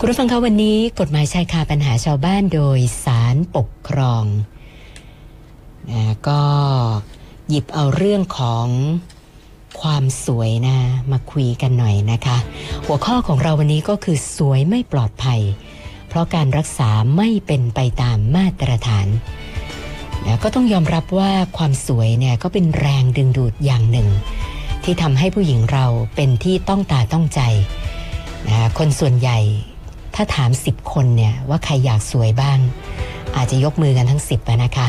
คุณผู้ฟังคะวันนี้กฎหมายชายคาปัญหาชาวบ้านโดยสารปกครองนะก็หยิบเอาเรื่องของความสวยนะมาคุยกันหน่อยนะคะ หัวข้อของเราวันนี้ก็คือสวยไม่ปลอดภัย เพราะการรักษาไม่เป็นไปตามมาตรฐานนะก็ต้องยอมรับว่าความสวยเนี่ยก็เป็นแรงดึงดูดอย่างหนึ่ง ที่ทำให้ผู้หญิงเราเป็นที่ต้องตาต้องใจนะคนส่วนใหญ่ ถ้าถามสิบคนเนี่ยว่าใครอยากสวยบ้าง อาจจะยกมือกันทั้งสิบนะคะ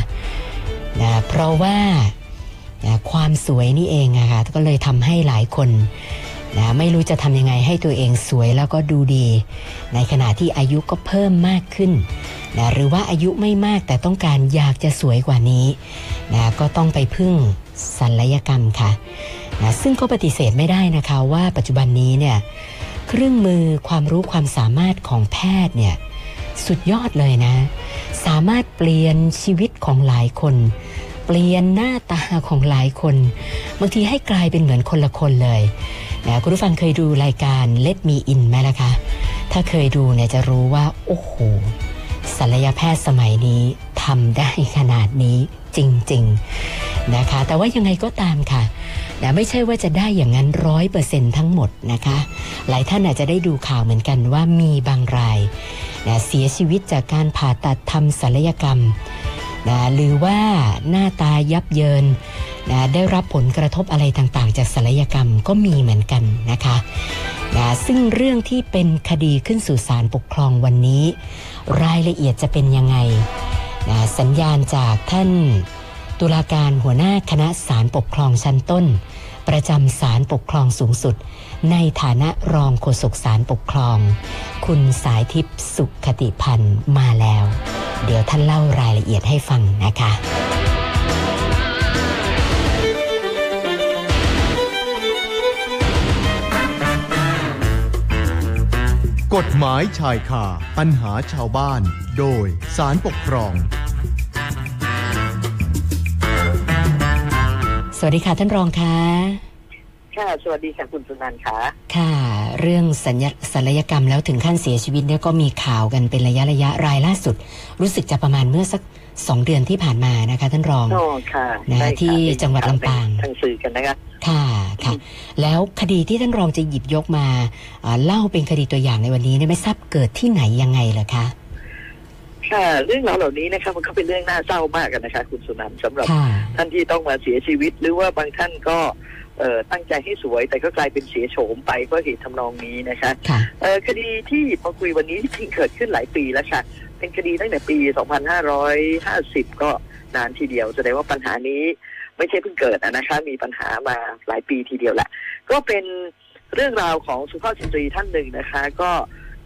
นะเพราะว่านะความสวยนี่เองอะค่ะก็เลยทำให้หลายคนนะไม่รู้จะทำยังไงให้ตัวเองสวยแล้วก็ดูดี ในขณะที่อายุก็เพิ่มมากขึ้นนะหรือว่าอายุไม่มากแต่ต้องการอยากจะสวยกว่านี้นะก็ต้องไปพึ่งศัลยกรรมค่ะนะซึ่งก็ปฏิเสธไม่ได้นะคะว่าปัจจุบันนี้เนี่ย เครื่องมือความรู้ความสามารถของแพทย์เนี่ยสุดยอดเลยนะ สามารถเปลี่ยนชีวิตของหลายคน เปลี่ยนหน้าตาของหลายคนบางทีให้กลายเป็นเหมือนคนละคนเลยนะคุณผู้ฟังเคยดูรายการ Let Me In ไหมล่ะคะถ้าเคยดูเนี่ยจะรู้ว่า โอ้โหศัลยแพทย์สมัยนี้ทำได้ขนาดนี้จริง นะคะ แต่ว่ายังไงก็ตามค่ะนะไม่ใช่ว่าจะได้อย่างนั้นร้อยเปอร์เซ็นทั้งหมดนะคะ หลายท่านอาจจะได้ดูข่าวเหมือนกันว่ามีบางรายนะเสียชีวิตจากการผ่าตัดทำศัลยกรรมนะหรือว่าหน้าตายับเยินนะได้รับผลกระทบอะไรต่างๆ จากศัลยกรรมก็มีเหมือนกันนะคะนะซึ่งเรื่องที่เป็นคดีขึ้นสู่ศาลปกครองวันนี้ รายละเอียดจะเป็นยังไงนะสัญญาณจากท่าน ตุลาการหัวหน้าคณะศาลปกครองชั้นต้น ประจำศาลปกครองสูงสุด ในฐานะรองโฆษกศาลปกครอง คุณสายทิพย์สุขคติพันธ์มาแล้ว เดี๋ยวท่านเล่ารายละเอียดให้ฟังนะคะกฎหมายชายคาปัญหาชาวบ้าน โดยสารปกครอง สวัสดีค่ะท่านรองคะค่ะสวัสดีค่ะคุณสุนันท์ค่ะค่ะ เรื่องสัญญศัลยกรรมแล้วถึงขั้นเสียชีวิตเนี่ยก็มีข่าวกันเป็นระยะระยะรายล่าสุด รู้สึกจะประมาณเมื่อสักสองเดือนที่ผ่านมานะคะ ท่านรองโอ้ค่ะนะใช่ค่ะที่จังหวัดลำปางทางสื่อกันนะคะค่ะค่ะ แล้วคดีที่ท่านรองจะหยิบยกมาอ่าเล่าเป็นคดีตัวอย่างในวันนี้เนี่ยไม่ทราบเกิดที่ไหนยังไงเหรอคะ ค่ะเรื่องราวเหล่านี้นะคะมันก็เป็นเรื่องน่าเศร้ามากกันนะคะ คุณสุนันท์สำหรับค่ะ ท่านที่ต้องมาเสียชีวิต หรือว่าบางท่านก็เอ่อตั้งใจให้สวย แต่ก็กลายเป็นเสียโฉมไปเพราะเหตุทำนองนี้นะคะค่ะ เอ่อคดีที่มาคุยวันนี้ที่เพิ่งเกิดขึ้นหลายปีแล้วค่ะ เป็นคดีตั้งแต่ปี 2550 ก็นานทีเดียวแสดงว่าปัญหานี้ไม่ใช่เพิ่งเกิดอะนะคะ มีปัญหามาหลายปีทีเดียวแหละ ก็เป็นเรื่องราวของสุภาพสตรีท่านหนึ่งนะคะ ก็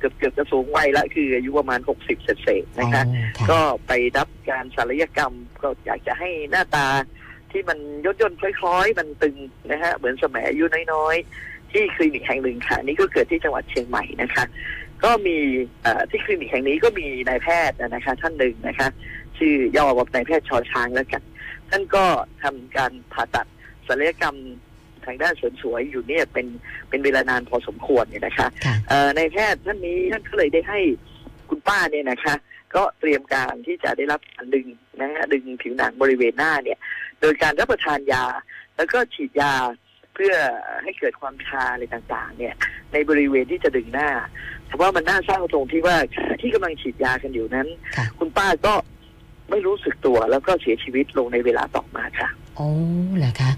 เกือบเกือบจะสูงวัยละคืออายุประมาณ 60 เศษๆนะคะอ๋อค่ะก็ไปรับการศัลยกรรมก็อยากจะให้หน้าตาที่มันย่นย่นๆคล้อยๆ มันตึงนะฮะเหมือนสมัยอายุน้อยๆ ที่คลินิกแห่งหนึ่งค่ะนี่ก็เกิดที่จังหวัดเชียงใหม่นะคะ ก็มีเอ่อที่คลินิกแห่งนี้ก็มีนายแพทย์นะคะ ท่านหนึ่งนะคะ ชื่อย่อว่านายแพทย์ชอช้างแล้วกันท่านก็ทำการผ่าตัดศัลยกรรม ทางด้านเสริมสวยอยู่เนี่ยเป็นเป็นเวลานานพอสมควรเนี่ยนะคะค่ะเอ่อในแพทย์ท่านนี้ท่านก็เลยได้ให้คุณป้าเนี่ยนะคะ ก็เตรียมการที่จะได้รับการดึงนะฮะดึงผิวหนังบริเวณหน้าเนี่ย โดยการรับประทานยา แล้วก็ฉีดยาเพื่อให้เกิดความชาอะไรต่างๆ เนี่ย ในบริเวณที่จะดึงหน้าแต่ว่ามันน่าเศร้าตรงที่ว่าขณะที่กำลังฉีดยากันอยู่นั้นค่ะคุณป้าก็ไม่รู้สึกตัวแล้วก็เสียชีวิตลงในเวลาต่อมาค่ะ โอ้เหรอคะ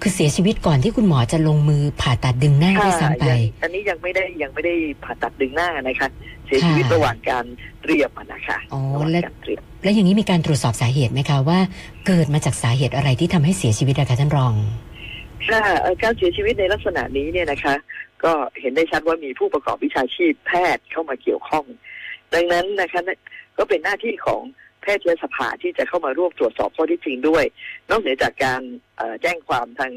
คือเสียชีวิตก่อนที่คุณหมอจะลงมือผ่าตัดดึงหน้าด้วยซ้ำไปยังอันนี้ยังไม่ได้ยังไม่ได้ผ่าตัดดึงหน้านะคะ เสียชีวิตค่ะระหว่างการเตรียมอะนะคะอ๋อระหว่างและการเตรียมแล้วอย่างนี้มีการตรวจสอบสาเหตุไหมคะว่า เกิดมาจากสาเหตุอะไรที่ทำให้เสียชีวิตอะคะท่านรองค่ะเอ่อการเสียชีวิตในลักษณะนี้เนี่ยนะคะ ก็เห็นได้ชัดว่ามีผู้ประกอบวิชาชีพแพทย์เข้ามาเกี่ยวข้อง ดังนั้นนะคะก็เป็นหน้าที่ของ แพทยสภาที่จะเข้ามาร่วมตรวจสอบข้อเที่จริงด้วย นอกเหนือจากการเอ่อแจ้งความทาง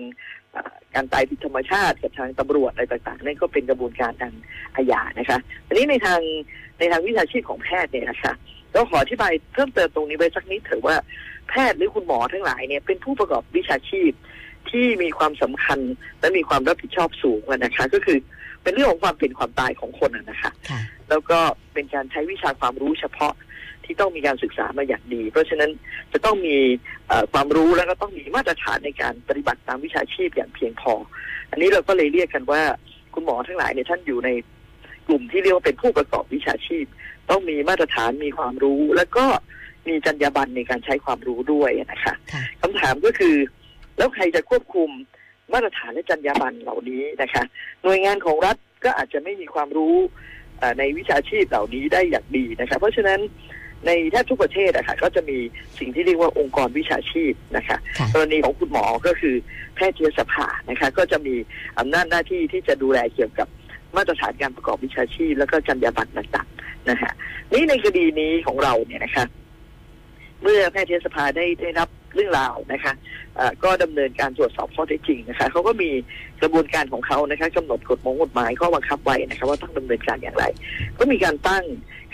เอ่อการตายผิดธรรมชาติกับทางตำรวจอะไรต่างๆนั่นก็เป็นกระบวนการทางอาญานะคะอันนี้ในทางในทางวิชาชีพของแพทย์เนี่ยนะคะก็ขออธิบายเพิ่มเติมตรงนี้ไว้สักนิดเถอะว่าแพทย์หรือคุณหมอทั้งหลายเนี่ยเป็นผู้ประกอบวิชาชีพที่มีความสำคัญและมีความรับผิดชอบสูงอะนะคะ ก็คือเป็นเรื่องของความเป็นความตายของคนนะนะคะค่ะแล้วก็เป็นการใช้วิชาความรู้เฉพาะ ที่ต้องมีการศึกษามาอย่างดี เพราะฉะนั้นจะต้องมีเอ่อความรู้แล้วก็ต้องมีมาตรฐานในการปฏิบัติตามวิชาชีพอย่างเพียงพอ อันนี้เราก็เลยเรียกกันว่าคุณหมอทั้งหลายเนี่ยท่านอยู่ในกลุ่มที่เรียกว่าเป็นผู้ประกอบวิชาชีพ ต้องมีมาตรฐานมีความรู้ แล้วก็มีจรรยาบรรณในการใช้ความรู้ด้วยนะคะค่ะคำถามก็คือ แล้วใครจะควบคุมมาตรฐานและจรรยาบรรณเหล่านี้นะคะ หน่วยงานของรัฐก็อาจจะไม่มีความรู้เอ่อในวิชาชีพเหล่านี้ได้อย่างดีนะคะ เพราะฉะนั้น ในแทบทุกประเทศอะค่ะก็จะมีสิ่งที่เรียกว่าองค์กรวิชาชีพนะคะค่ะกรณีของคุณหมอก็คือแพทยสภานะคะก็จะมีอำนาจหน้าที่ที่จะดูแลเกี่ยวกับมาตรฐานการประกอบวิชาชีพ แล้วก็จรรยาบรรณต่างๆนะฮะนี่ในคดีนี้ของเราเนี่ยนะคะ เมื่อแพทยสภาได้ได้รับ เรื่องราวนะคะเอ่อก็ดำเนินการตรวจสอบข้อเท็จจริงนะคะเขาก็มีกระบวนการของเขานะคะกำหนดกฎมายกฎหมายข้อบังคับไว้นะคะว่าต้องดำเนินการอย่างไร ก็มีการตั้ง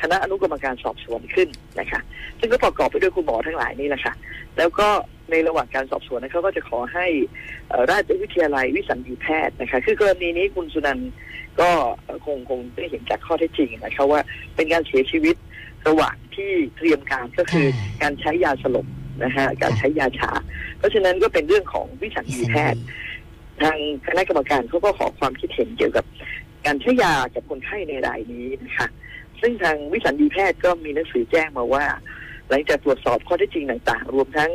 คณะอนุกรรมการสอบสวนขึ้นนะคะซึ่งก็ประกอบไปด้วยคุณหมอทั้งหลายนี่แหละค่ะแล้วก็ในระหว่างการสอบสวนนะคะก็จะขอให้ราชวิทยาลัยวิสัญญีแพทย์นะคะ คือกรณีนี้คุณสุนันก็คงคงได้เห็นจากข้อเท็จจริงนะคะว่าเป็นการเสียชีวิตระหว่างที่เตรียมการก็คือการใช้ยาสลบ นะฮะการใช้ยาชา เพราะฉะนั้นก็เป็นเรื่องของวิสัญญีแพทย์ ทางคณะกรรมการเขาก็ขอความคิดเห็นเกี่ยวกับการใช้ยากับคนไข้ในรายนี้นะคะซึ่งทางวิสัญญีแพทย์ก็มีหนังสือแจ้งมาว่า หลังจากตรวจสอบข้อเท็จจริงต่าง ๆ รวมทั้ง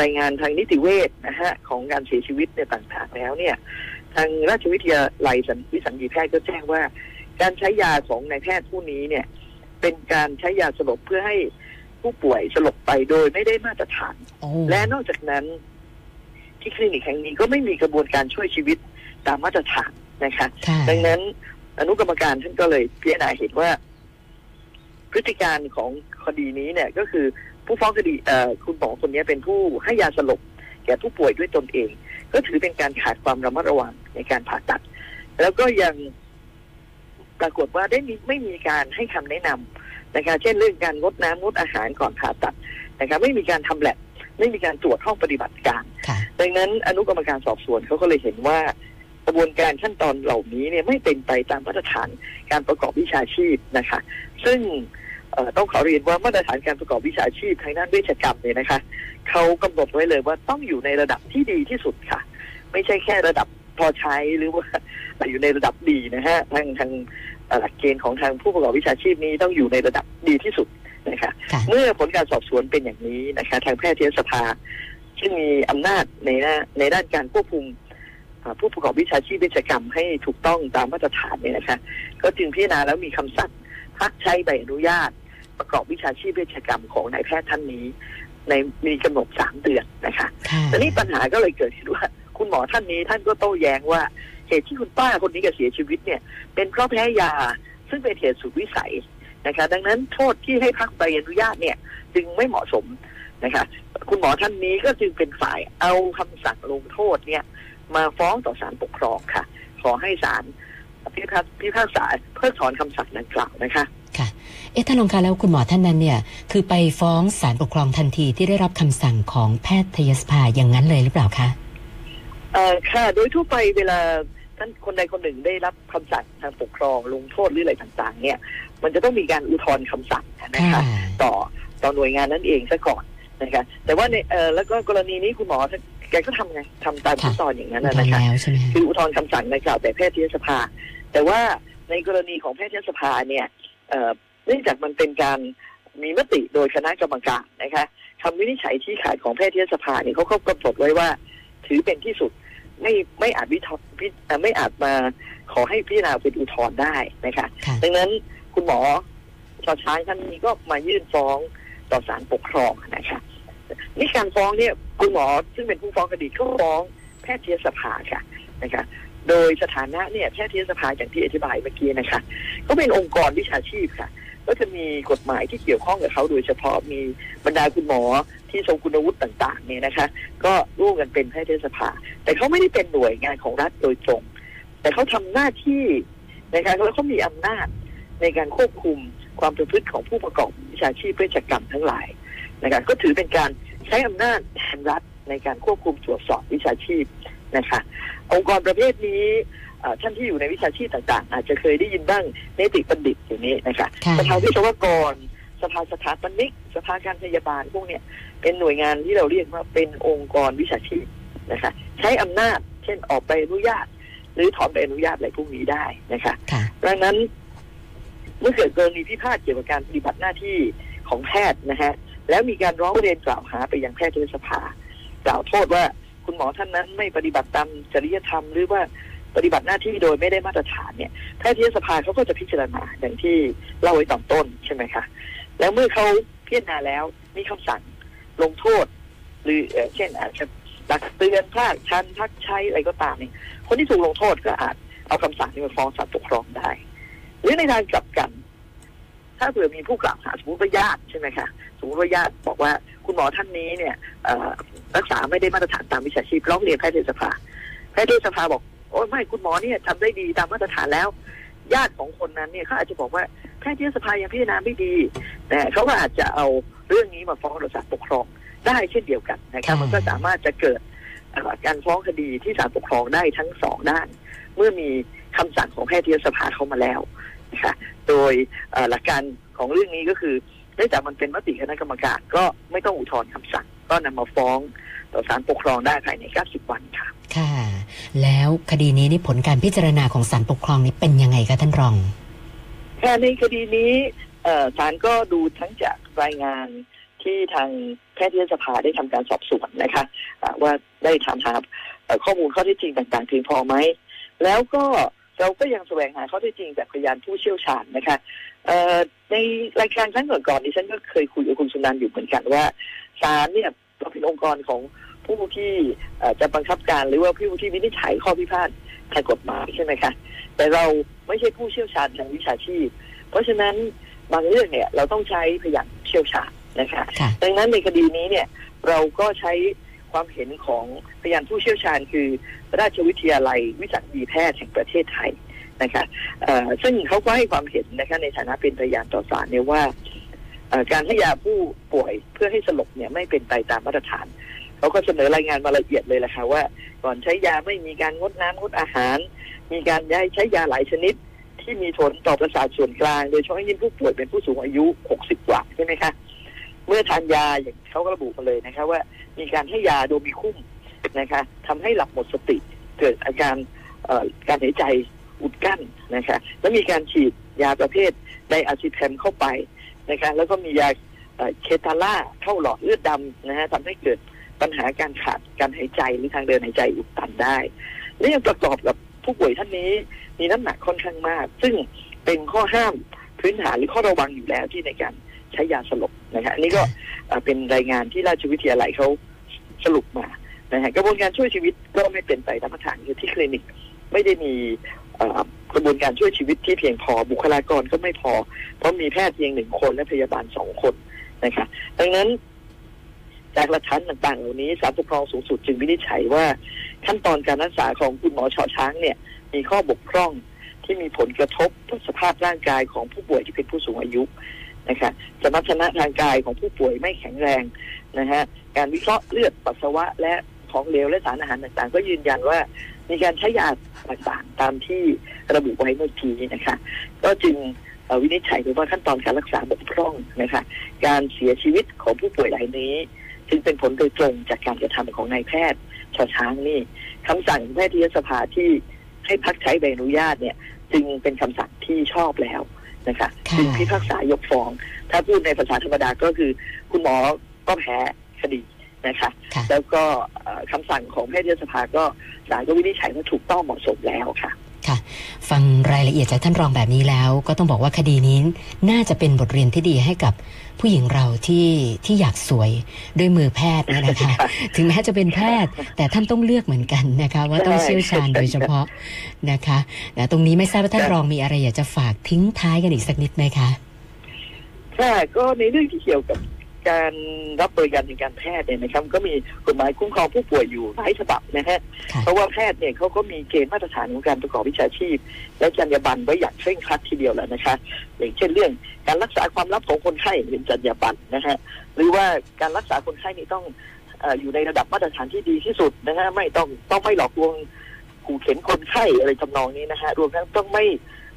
รายงานทางนิติเวชนะฮะของการเสียชีวิตเนี่ยต่างๆ แล้วเนี่ย ทางราชวิทยาลัยสัญวิสัญญีแพทย์ก็แจ้งว่า การใช้ยาของนายแพทย์ผู้นี้เนี่ย เป็นการใช้ยาสลบเพื่อให้ ผู้ป่วยสลบไปโดยไม่ได้มาตรฐานโอ้และนอกจากนั้น ที่คลินิกแห่งนี้ก็ไม่มีกระบวนการช่วยชีวิตตามมาตรฐานนะคะค่ะดังนั้นอนุกรรมการท่านก็เลยพิจารณาเห็นว่า พฤติการของคดีนี้เนี่ย ก็คือผู้ฟ้องคดีเอ่อคุณหมอคนนี้เป็นผู้ให้ยาสลบแก่ผู้ป่วยด้วยตนเอง ก็ถือเป็นการขาดความระมัดระวังในการผ่าตัด แล้วก็ยังปรากฏว่าได้มีไม่มีการให้คำแนะนำ นะคะเช่นเรื่องการงดน้ำงดอาหารก่อนผ่าตัดนะคะไม่มีการทำแลบไม่มีการตรวจห้องปฏิบัติการค่ะดังนั้นอนุกรรมการสอบสวนเขาก็เลยเห็นว่ากระบวนการขั้นตอนเหล่านี้เนี่ยไม่เป็นไปตามมาตรฐานการประกอบวิชาชีพนะคะ ซึ่งเอ่อต้องขอเรียนว่ามาตรฐานการประกอบวิชาชีพทางด้านเวชกรรมเนี่ยนะคะเขากำหนดไว้เลยว่าต้องอยู่ในระดับที่ดีที่สุดค่ะ ไม่ใช่แค่ระดับพอใช้หรือว่าอยู่ในระดับดีนะฮะทางทางเอ่อ หลักเกณฑ์ของทางผู้ประกอบวิชาชีพนี้ต้องอยู่ในระดับดีที่สุดนะคะค่ะเมื่อผลการสอบสวนเป็นอย่างนี้นะคะ ทางแพทยสภา ซึ่งมีอำนาจในหน้าในด้านการควบคุมอ่าผู้ประกอบวิชาชีพเวชกรรมให้ถูกต้องตามมาตรฐานเนี่ยนะคะ ก็จึงพิจารณาแล้วมีคำสั่งพักใช้ใบอนุญาต ประกอบวิชาชีพเวชกรรมของนายแพทย์ท่านนี้ ในมีกำหนดสามเดือนนะคะค่ะแต่นี่ปัญหาก็เลยเกิดขึ้นว่า คุณหมอท่านนี้ท่านก็โต้แย้งว่า เหตุที่คุณป้าคนนี้ก็เสียชีวิตเนี่ย เป็นเพราะแพ้ยา ซึ่งเป็นเหตุสุดวิสัยนะคะ ดังนั้นโทษที่ให้พักใบอนุญาตเนี่ย จึงไม่เหมาะสมนะคะ คุณหมอท่านนี้ก็จึงเป็นฝ่ายเอาคำสั่งลงโทษเนี่ย มาฟ้องต่อศาลปกครองค่ะ ขอให้ศาลพิพากพิพากษาเพิกถอนคำสั่งดังกล่าวนะคะค่ะ เอ๊ะท่านรองคะแล้วคุณหมอท่านนั้นเนี่ย คือไปฟ้องศาลปกครองทันทีที่ได้รับคำสั่งของแพทยสภาอย่างนั้นเลยหรือเปล่าคะเอ่อค่ะ โดยทั่วไปเวลา ท่านคนใดคนหนึ่งได้รับคำสั่งทางปกครองลงโทษหรืออะไรต่างๆ เนี่ย มันจะต้องมีการอุทธรณ์คำสั่งนะคะ ต่อต่อหน่วยงานนั้นเองซะก่อนนะคะแต่ว่าในเอ่อแล้วก็กรณีนี้คุณหมอแกก็ทำไงทำตามขั้นตอนอย่างนั้นอุนะทธรนะณ์คะแล้วใช่ไหมคะคืออุทธรณ์คำสั่งดังกล่าวแต่แพทยสภา แต่ว่าในกรณีของแพทยสภาเนี่ยเอ่อเนื่องจากมันเป็นการมีมติโดยคณะกรรมการนะคะคำวินิจฉัยชี้ขาดของแพทยสภาเนี่ยเขาก็กำหนดไว้ว่า ถือเป็นที่สุด ไม่ไม่อาจวิทพิเอ่อไม่อาจมาขอให้พิจารณาเป็นอุทธรณ์ได้นะคะค่ะดังนั้นคุณหมอชอช้างท่านนี้ก็มายื่นฟ้องต่อศาลปกครองนะคะนี่การฟ้องเนี่ยคุณหมอซึ่งเป็นผู้ฟ้องคดีก็ฟ้องแพทยสภาค่ะนะคะ โดยสถานะเนี่ยแพทยสภาอย่างที่อธิบายเมื่อกี้นะคะ ก็เป็นองค์กรวิชาชีพค่ะ ก็จะมีกฎหมายที่เกี่ยวข้องกับเขาโดยเฉพาะมีบรรดาคุณหมอ ที่ทรงคุณวุฒิต่างๆเนี่ยนะคะ ก็ร่วมกันเป็นแพทยสภา แต่เขาไม่ได้เป็นหน่วยงานของรัฐโดยตรง แต่เขาทำหน้าที่นะคะแล้วเขามีอำนาจในการควบคุมความประพฤติของผู้ประกอบวิชาชีพเวชกรรมทั้งหลายนะคะก็ถือเป็นการใช้อำนาจแทนรัฐในการควบคุมตรวจสอบวิชาชีพนะคะ องค์กรประเภทนี้เอ่อท่านที่อยู่ในวิชาชีพต่าง ๆ อาจจะเคยได้ยินบ้างเนติบัณฑิตอย่างนี้นะคะค่ะสภาวิศวกร สภาสถาปนิก สภาการพยาบาลพวกเนี้ยเป็นหน่วยงานที่เราเรียกว่าเป็นองค์กรวิชาชีพนะคะ ใช้อำนาจ เช่นออกใบอนุญาต หรือถอนใบอนุญาตอะไรพวกนี้ได้นะคะค่ะดังนั้น เมื่อเกิดกรณีพิพาทเกี่ยวกับการปฏิบัติหน้าที่ของแพทย์นะฮะแล้วมีการร้องเรียนกล่าวหาไปยังแพทยสภากล่าวโทษว่าคุณหมอท่านนั้นไม่ปฏิบัติตามจริยธรรมหรือว่าปฏิบัติหน้าที่โดยไม่ได้มาตรฐานเนี่ยแพทยสภาเขาก็จะพิจารณาอย่างที่เล่าไว้ตอนต้นใช่ไหมคะ แล้วเมื่อเขาพิจารณาแล้วมีคำสั่งลงโทษ หรือเช่นอาจจะตักเตือนภาคชันพักใช้อะไรก็ตามเนี่ยคนที่ถูกลงโทษก็อาจเอาคำสั่งนี้มาฟ้องศาลปกครองได้ หรือในทางกลับกัน ถ้าเผื่อมีผู้กล่าวหาสมมติว่าญาติใช่ไหมคะสมมติว่าญาติบอกว่าคุณหมอท่านนี้เนี่ยรักษาไม่ได้มาตรฐานตามวิชาชีพร้องเรียนแพทยสภาแพทยสภาบอกโอ้ไม่คุณหมอเนี่ยทำได้ดีตามมาตรฐานแล้ว ญาติของคนนั้นเนี่ยเขาอาจจะบอกว่าแพทยสภายังพิจารณาไม่ดี แต่เขาก็อาจจะเอาเรื่องนี้มาฟ้องต่อศาลปกครองได้เช่นเดียวกันนะครับค่ะมันก็สามารถจะเกิดเอ่อการฟ้องคดีที่ศาลปกครองได้ทั้งสองด้าน เมื่อมีคำสั่งของแพทยสภาเข้ามาแล้วนะคะโดยเอ่อหลักการของเรื่องนี้ก็คือเนื่องจากมันเป็นมติคณะกรรมการก็ไม่ต้องอุทธรณ์คำสั่ง ก็นำมาฟ้องต่อศาลปกครองได้ภายใน 90 วันค่ะ ค่ะ แล้วคดีนี้นี่ผลการพิจารณาของศาลปกครองนี้เป็นยังไงคะท่านรองแค่ในคดีนี้เอ่อศาลก็ดูทั้งจากรายงานที่ทางแพทยสภาได้ทำการสอบสวนนะคะอ่าว่าได้ถามหาเอ่อข้อมูลข้อเท็จจริงต่างๆเพียงพอไหม แล้วก็ เราก็ยังแสวงหาข้อเท็จจริงจากพยานผู้เชี่ยวชาญนะคะเอ่อในรายการครั้งก่อนๆดิฉันก็เคยคุยกับคุณสุนันท์อยู่เหมือนกันว่าศาลเนี่ยเราเป็นองค์กรของผู้ที่เอ่อจะบังคับการหรือว่าผู้ที่วินิจฉัยข้อพิพาททางกฎหมายใช่ไหมคะแต่เราไม่ใช่ผู้เชี่ยวชาญทางวิชาชีพ เพราะฉะนั้นบางเรื่องเนี่ยเราต้องใช้พยานเชี่ยวชาญนะคะค่ะดังนั้นในคดีนี้เนี่ยเราก็ใช้ ความเห็นของพยานผู้เชี่ยวชาญ คือราชวิทยาลัยวิสัญญีแพทย์แห่งประเทศไทยนะคะเอ่อซึ่งเขาก็ให้ความเห็นนะคะในฐานะเป็นพยานต่อศาลเนี่ยว่าการให้ยาผู้ป่วยเพื่อให้สลบเนี่ยไม่เป็นไปตามมาตรฐานเขาก็เสนอรายงานมาละเอียดเลยแหละค่ะว่า ก่อนใช้ยาไม่มีการงดน้ำงดอาหาร มีการย้ายใช้ยาหลายชนิด ที่มีผลต่อประสาทส่วนกลาง โดยเฉพาะยิ่งผู้ป่วยเป็นผู้สูงอายุ 60 กว่าใช่ไหมคะเมื่อทานยาอย่างเขาก็ระบุมาเลยนะคะว่า มีการให้ยาโดมีคุ้มนะคะทำให้หลับหมดสติเกิดอาการการหายใจอุดกั้นนะคะแล้วมีการฉีดยาประเภทไดอะซิแพมเข้าไปนะคะแล้วก็มียาเคตาล่าเข้าหลอดเลือดดำนะฮะทำให้เกิดปัญหาการขาดการหายใจหรือทางเดินหายใจอุดตันได้ และยังประกอบกับผู้ป่วยท่านนี้มีน้ำหนักค่อนข้างมาก ซึ่งเป็นข้อห้ามพื้นฐานหรือข้อระวังอยู่แล้วที่ในการใช้ยาสลบนะคะอันนี้ก็เป็นรายงานที่ราชวิทยาลัยเขา สรุปมานะฮะกระบวนการช่วยชีวิตก็ไม่เป็นไปตามมาตรฐานคือที่คลินิกไม่ได้มีกระบวนการช่วยชีวิตที่เพียงพอบุคลากรก็ไม่พอ เพราะมีแพทย์เพียงหนึ่งคนและพยาบาลสองคนนะคะดังนั้นจากหลักฐานต่างๆเหล่านี้ศาลปกครองสูงสุดจึงวินิจฉัยว่า ขั้นตอนการรักษาของคุณหมอเฉาช้างเนี่ย มีข้อบกพร่องที่มีผลกระทบต่อสภาพร่างกายของผู้ป่วยที่เป็นผู้สูงอายุ นะคะสมรรถนะทางกายของผู้ป่วยไม่แข็งแรงนะฮะการวิเคราะห์เลือดปัสสาวะและของเหลวและสารอาหารต่างๆ ก็ยืนยันว่ามีการใช้ยาต่างๆตามที่ระบุไว้เมื่อกี้นะคะ ก็จึงวินิจฉัยว่าขั้นตอนการรักษาบกพร่องนะคะ การเสียชีวิตของผู้ป่วยรายนี้ จึงเป็นผลโดยตรงจากการกระทำของนายแพทย์ชอช้างนี่คำสั่งแพทยสภาที่ให้พักใช้ใบอนุญาตเนี่ย จึงเป็นคำสั่งที่ชอบแล้ว นะคะค่ะจึงพิพากษายกฟ้อง ถ้าพูดในภาษาธรรมดาก็คือ คุณหมอก็แพ้คดีนะคะค่ะแล้วก็เอ่อคำสั่งของแพทยสภาก็ศาลก็วินิจฉัยว่าถูกต้องเหมาะสมแล้วค่ะ ค่ะ ฟังรายละเอียดจากท่านรองแบบนี้แล้ว ก็ต้องบอกว่าคดีนี้น่าจะเป็นบทเรียนที่ดีให้กับผู้หญิงเราที่ที่อยากสวยด้วยมือแพทย์เนี่ยนะคะ ถึงแม้จะเป็นแพทย์ แต่ท่านต้องเลือกเหมือนกันนะคะ ว่าต้องเชี่ยวชาญโดยเฉพาะนะคะนะตรงนี้ไม่ทราบว่าท่านรองมีอะไรอยากจะฝากทิ้งท้ายกันอีกสักนิดไหมคะค่ะก็ในเรื่องที่เกี่ยวกับ การรับบริการทางการแพทย์เนี่ยนะครับ ก็มีกฎหมายคุ้มครองผู้ป่วยอยู่หลายฉบับนะฮะค่ะเพราะว่าแพทย์เนี่ยเขาก็มีเกณฑ์มาตรฐานของการประกอบวิชาชีพ และจรรยาบรรณไว้อย่างเคร่งครัดทีเดียวแหละนะคะอย่างเช่นเรื่องการรักษาความลับของคนไข้เป็นจรรยาบรรณนะฮะหรือว่าการรักษาคนไข้นี่ต้องเอออยู่ในระดับมาตรฐานที่ดีที่สุดนะฮะไม่ต้องต้องไม่หลอกลวงขู่เข็นคนไข้อะไรทำนองนี้นะฮะรวมทั้งต้องไม่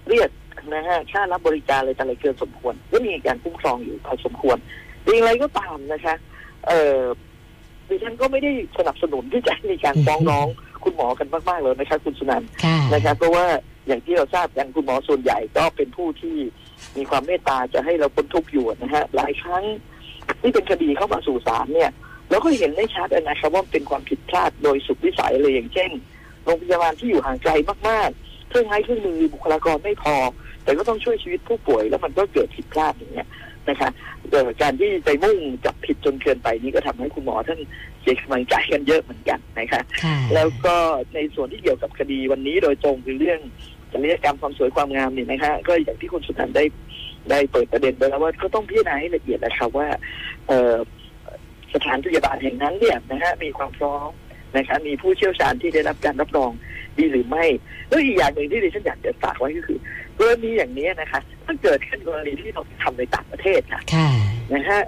เรียกนะฮะค่ารับบริการอะไรต่างๆเกินสมควรก็มีการคุ้มครองอยู่พอสมควร อย่างไรก็ตามนะคะ เอ่อดิฉันก็ไม่ได้สนับสนุนที่จะให้มีการฟ้องร้องคุณหมอกันมากๆเลยนะคะคุณสุนันท์ค่ะนะครับเพราะว่าอย่างที่เราทราบกันคุณหมอส่วนใหญ่ก็เป็นผู้ที่มีความเมตตาจะให้เราพ้นทุกข์อยู่นะฮะหลายครั้งที่เป็นคดีเข้ามาสู่ศาลเนี่ยเราก็เห็นได้ชัดนะครับว่าเป็นความผิดพลาดโดยสุดวิสัยเลยอย่างเช่นโรงพยาบาลที่อยู่ห่างไกลมากๆเครื่องไม้เครื่องมือบุคลากรไม่พอ แต่ก็ต้องช่วยชีวิตผู้ป่วยแล้วมันก็เกิดผิดพลาดอย่างเงี้ย นะคะเอ่อการที่ไปมุ่งจับผิดจนเกินไปนี่ก็ทำให้คุณหมอท่านเสียกำลังใจกันเยอะเหมือนกันนะคะค่ะแล้วก็ในส่วนที่เกี่ยวกับคดีวันนี้โดยตรงคือเรื่องจริยกรรมความสวยความงามเนี่ยนะคะก็อย่างที่คุณสุนันท์ได้ได้เปิดประเด็นไปแล้วว่าก็ต้องพิจารณาให้ละเอียดนะครับว่าเอ่อสถานพยาบาลแห่งนั้นเนี่ยนะฮะมีความพร้อมนะคะมีผู้เชี่ยวชาญที่ได้รับการรับรอง ดีหรือไม่แล้วอีกอย่างหนึ่งที่ดิฉันอยากจะฝากไว้ก็คือกรณีอย่างนี้นะคะถ้าเกิดขึ้นกรณีที่เราทำในต่างประเทศค่ะค่ะนะฮะ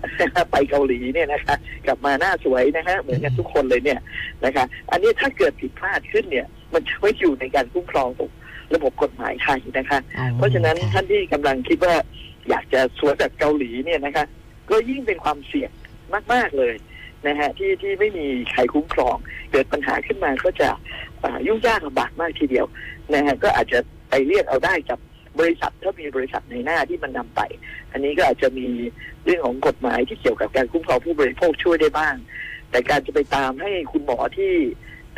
ไปเกาหลีเนี่ยนะคะ กลับมาหน้าสวยนะฮะเหมือนกันทุกคนเลยเนี่ยนะคะ อันนี้ถ้าเกิดผิดพลาดขึ้นเนี่ย มันจะไม่อยู่ในการคุ้มครองของระบบกฎหมายไทยนะคะอ๋อเพราะฉะนั้นค่ะท่านที่กำลังคิดว่าอยากจะสวนจากเกาหลีเนี่ยนะคะ ก็ยิ่งเป็นความเสี่ยงมาก ๆ เลย นะฮะที่ที่ไม่มีใครคุ้มครอง เกิดปัญหาขึ้นมาก็จะยุ่งยากลำบากมากทีเดียวนะฮะก็อาจจะไปเรียกเอาได้กับบริษัทถ้ามีบริษัทในหน้าที่มันนำไป อันนี้ก็อาจจะมีเรื่องของกฎหมายที่เกี่ยวกับการคุ้มครองผู้บริโภคช่วยได้บ้าง แต่การจะไปตามให้คุณหมอที่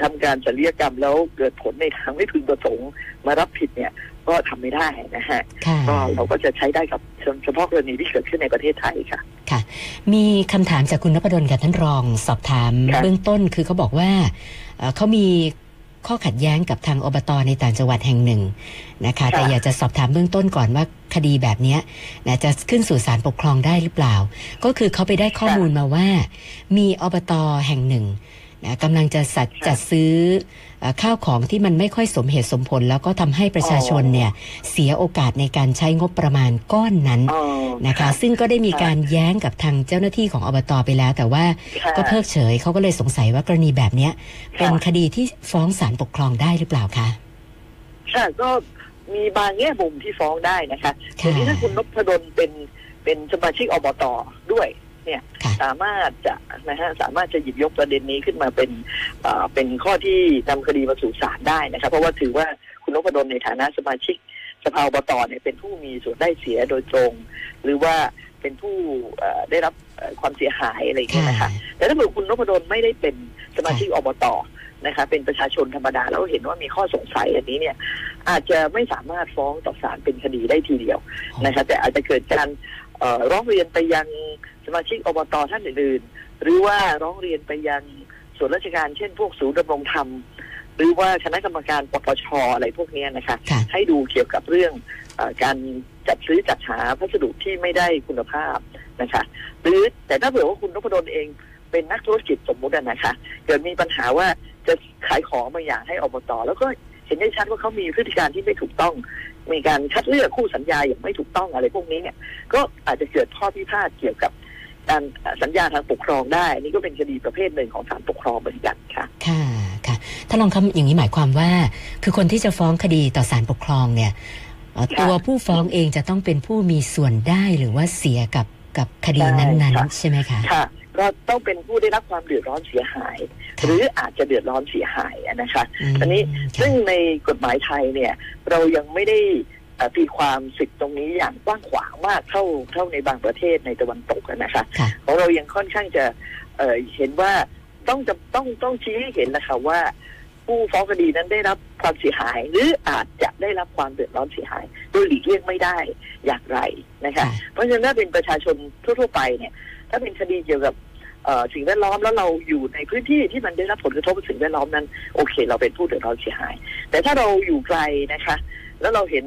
ทำการศัลยกรรมแล้วเกิดผลในทางไม่พึงประสงค์มารับผิดเนี่ย ก็ทำไม่ได้นะฮะค่ะก็เราก็จะใช้ได้กับเฉพาะกรณีที่เกิดขึ้นในประเทศไทยค่ะ ค่ะ มีคำถามจากคุณนพดลกับท่านรองสอบถามครับเบื้องต้นคือเขาบอกว่าเอ่อเขามีข้อขัดแย้งกับทางอบตในต่างจังหวัดแห่งหนึ่งนะคะ แต่อยากจะสอบถามเบื้องต้นก่อนว่าคดีแบบเนี้ยนะจะขึ้นสู่ศาลปกครองได้หรือเปล่า ก็คือเขาไปได้ข้อมูลมาว่า มีอบตแห่งหนึ่งนะ กำลังจะสัดจัดซื้อเอ่อข้าวของที่มันไม่ค่อยสมเหตุสมผล แล้วก็ทำให้ประชาชนเนี่ยเสียโอกาสในการใช้งบประมาณก้อนนั้นอ๋อนะคะ ซึ่งก็ได้มีการแย้งกับทางเจ้าหน้าที่ของอบตไปแล้ว แต่ว่าค่ะก็เพิกเฉยเขาก็เลยสงสัยว่ากรณีแบบเนี้ยเป็นคดีที่ฟ้องศาลปกครองได้หรือเปล่าคะค่ะก็มีบางแง่มุมที่ฟ้องได้นะคะค่ะทีนี้ถ้าคุณนพดลเป็นเป็นสมาชิกอบตด้วย เนี่ยค่ะสามารถจะนะฮะสามารถจะหยิบยกประเด็นนี้ขึ้นมาเป็นเอ่อเป็นข้อที่นำคดีมาสู่ศาลได้นะครับ เพราะว่าถือว่าคุณนพดลในฐานะสมาชิกสภาอบตเนี่ยเป็นผู้มีส่วนได้เสียโดยตรง หรือว่าเป็นผู้เอ่อได้รับเอ่อความเสียหายอะไรอย่างเงี้ยนะคะแต่ถ้าเกิดคุณนพดลไม่ได้เป็นสมาชิกอบตนะคะเป็นประชาชนธรรมดาแล้วเห็นว่ามีข้อสงสัยอันนี้เนี่ยอาจจะไม่สามารถฟ้องต่อศาลเป็นคดีได้ทีเดียวนะคะแต่อาจจะเกิดการเอ่อ ร้องเรียนไปยังสมาชิกอบตท่านอื่นๆ หรือว่าร้องเรียนไปยังส่วนราชการเช่นพวกศูนย์ดำรงธรรม หรือว่าคณะกรรมการปปชอะไรพวกเนี้ยนะคะค่ะให้ดูเกี่ยวกับเรื่องเออการจัดซื้อจัดหาพัสดุที่ไม่ได้คุณภาพนะคะ หรือแต่ถ้าเผื่อว่าคุณนพดลเองเป็นนักธุรกิจสมมุติอะนะคะเกิดมีปัญหาว่าจะขายของบางอย่างให้อบตแล้วก็เห็นได้ชัดว่าเขามีพฤติการที่ไม่ถูกต้อง มีการคัดเลือกคู่สัญญาอย่างไม่ถูกต้องอะไรพวกนี้เนี่ย ก็อาจจะเกิดข้อพิพาทเกี่ยวกับการสัญญาทางปกครองได้ นี่ก็เป็นคดีประเภทหนึ่งของศาลปกครองเหมือนกันค่ะ ค่ะค่ะถ้าลองคำอย่างนี้หมายความว่า คือคนที่จะฟ้องคดีต่อศาลปกครองเนี่ยเอ่อค่ะตัวผู้ฟ้องเองจะต้องเป็นผู้มีส่วนได้หรือว่าเสียกับกับคดีนั้นใช่ค่ะๆใช่ไหมคะค่ะ ก็ต้องเป็นผู้ได้รับความเดือดร้อนเสียหายค่ะหรืออาจจะเดือดร้อนเสียหายอะนะคะมอันนี้ค่ะซึ่งในกฎหมายไทยเนี่ย เรายังไม่ได้เอ่อตีความสิทธิ์ตรงนี้อย่างกว้างขวางมากเท่าเท่าในบางประเทศในตะวันตกอะนะคะค่ะของเรายังค่อนข้างจะเอ่อเห็นว่าต้องจะต้องต้องชี้ให้เห็นนะคะว่า ผู้ฟ้องคดีนั้นได้รับความเสียหาย หรืออาจจะได้รับความเดือดร้อนเสียหายโดยหลีกเลี่ยงไม่ได้อย่างไรนะคะค่ะเพราะฉะนั้นถ้าเป็นประชาชนทั่ว ๆ ไปเนี่ย ถ้าเป็นคดีเกี่ยวกับเอ่อสิ่งแวดล้อมแล้วเราอยู่ในพื้นที่ที่มันได้รับผลกระทบกับสิ่งแวดล้อมนั้น โอเค เราเป็นผู้เดือดร้อนเสียหาย แต่ถ้าเราอยู่ไกลนะคะ แล้วเราเห็น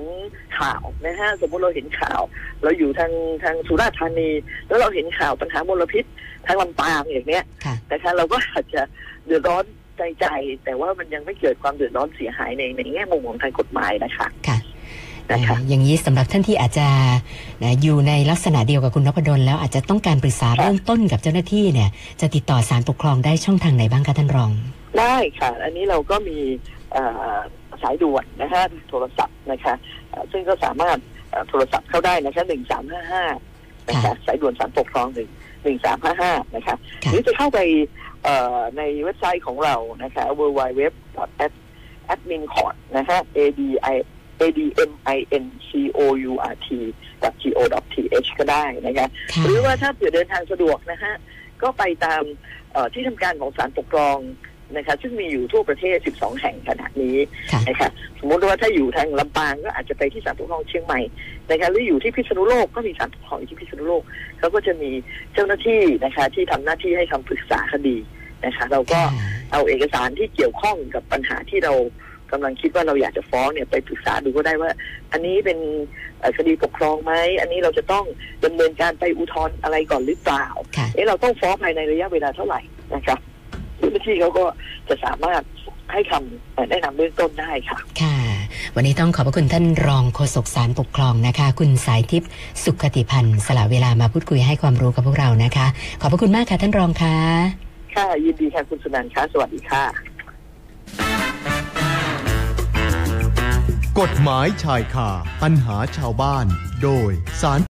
ข่าวนะฮะสมมติเราเห็นข่าว เราอยู่ทางทางสุราษฎร์ธานี แล้วเราเห็นข่าวปัญหามลพิษทางลำปางอย่างเนี้ยค่ะนะคะเราก็อาจจะเดือดร้อนใจใจ แต่ว่ามันยังไม่เกิดความเดือดร้อนเสียหายในในแง่มุมของทางกฎหมายนะคะค่ะ นะคะอ่าอย่างนี้สำหรับท่านที่อาจจะนะอยู่ในลักษณะเดียวกับคุณนพดลแล้วอาจจะต้องการปรึกษาค่ะเบื้องต้นกับเจ้าหน้าที่เนี่ย จะติดต่อศาลปกครองได้ช่องทางไหนบ้างคะท่านรอง ได้ค่ะ อันนี้เราก็มีเอ่อสายด่วนนะคะโทรศัพท์นะคะเอ่อซึ่งก็สามารถเอ่อโทรศัพท์เข้าได้นะคะหนึ่งสามห้าห้านะคะค่ะสายด่วนสารปกครองหนึ่งหนึ่งสามห้าห้านะคะค่ะหรือจะเข้าไปเอ่อในเว็บไซต์ของเรานะคะ w w w a d m i n c o r t นะฮะ a d i a d m i n c o u r t g o t h ก็ได้นะคะค่ะหรือว่าถ้าเผื่อเดินทางสะดวกนะฮะก็ไปตามเอ่อที่ทำการของศาลปกครองนะคะซึ่งมีอยู่ทั่วประเทศ 12 แห่งขณะนี้ค่ะนะคะสมมติว่าถ้าอยู่ทางลำปางก็อาจจะไปที่ศาลปกครองเชียงใหม่นะคะหรืออยู่ที่พิษณุโลกก็มีศาลปกครองอยู่ที่พิษณุโลกเขาก็จะมีเจ้าหน้าที่นะคะที่ทำหน้าที่ให้คำปรึกษาคดีนะคะ เราก็ค่ะเอาเอกสารที่เกี่ยวข้องกับปัญหาที่เรา กำลังคิดว่าเราอยากจะฟ้องเนี่ยไปปรึกษาดูก็ได้ว่า อันนี้เป็นเอ่อคดีปกครองไหมอันนี้เราจะต้องดำเนินการไปอุทธรณ์อะไรก่อนหรือเปล่าค่ะเอ๊ะเราต้องฟ้องภายในระยะเวลาเท่าไหร่นะครับเจ้าหน้าที่เขาก็จะสามารถให้คำเอ่อแนะนำเบื้องต้นได้ค่ะค่ะ วันนี้ต้องขอบพระคุณท่านรองโฆษกศาลปกครองนะคะ คุณสายทิพย์สุขติพันธ์สละเวลามาพูดคุยให้ความรู้กับพวกเรานะคะ ขอบพระคุณมากค่ะท่านรองค่ะค่ะยินดีค่ะคุณสุนันท์ค่ะสวัสดีค่ะ กฎหมายชายคาปัญหาชาวบ้าน โดยสาร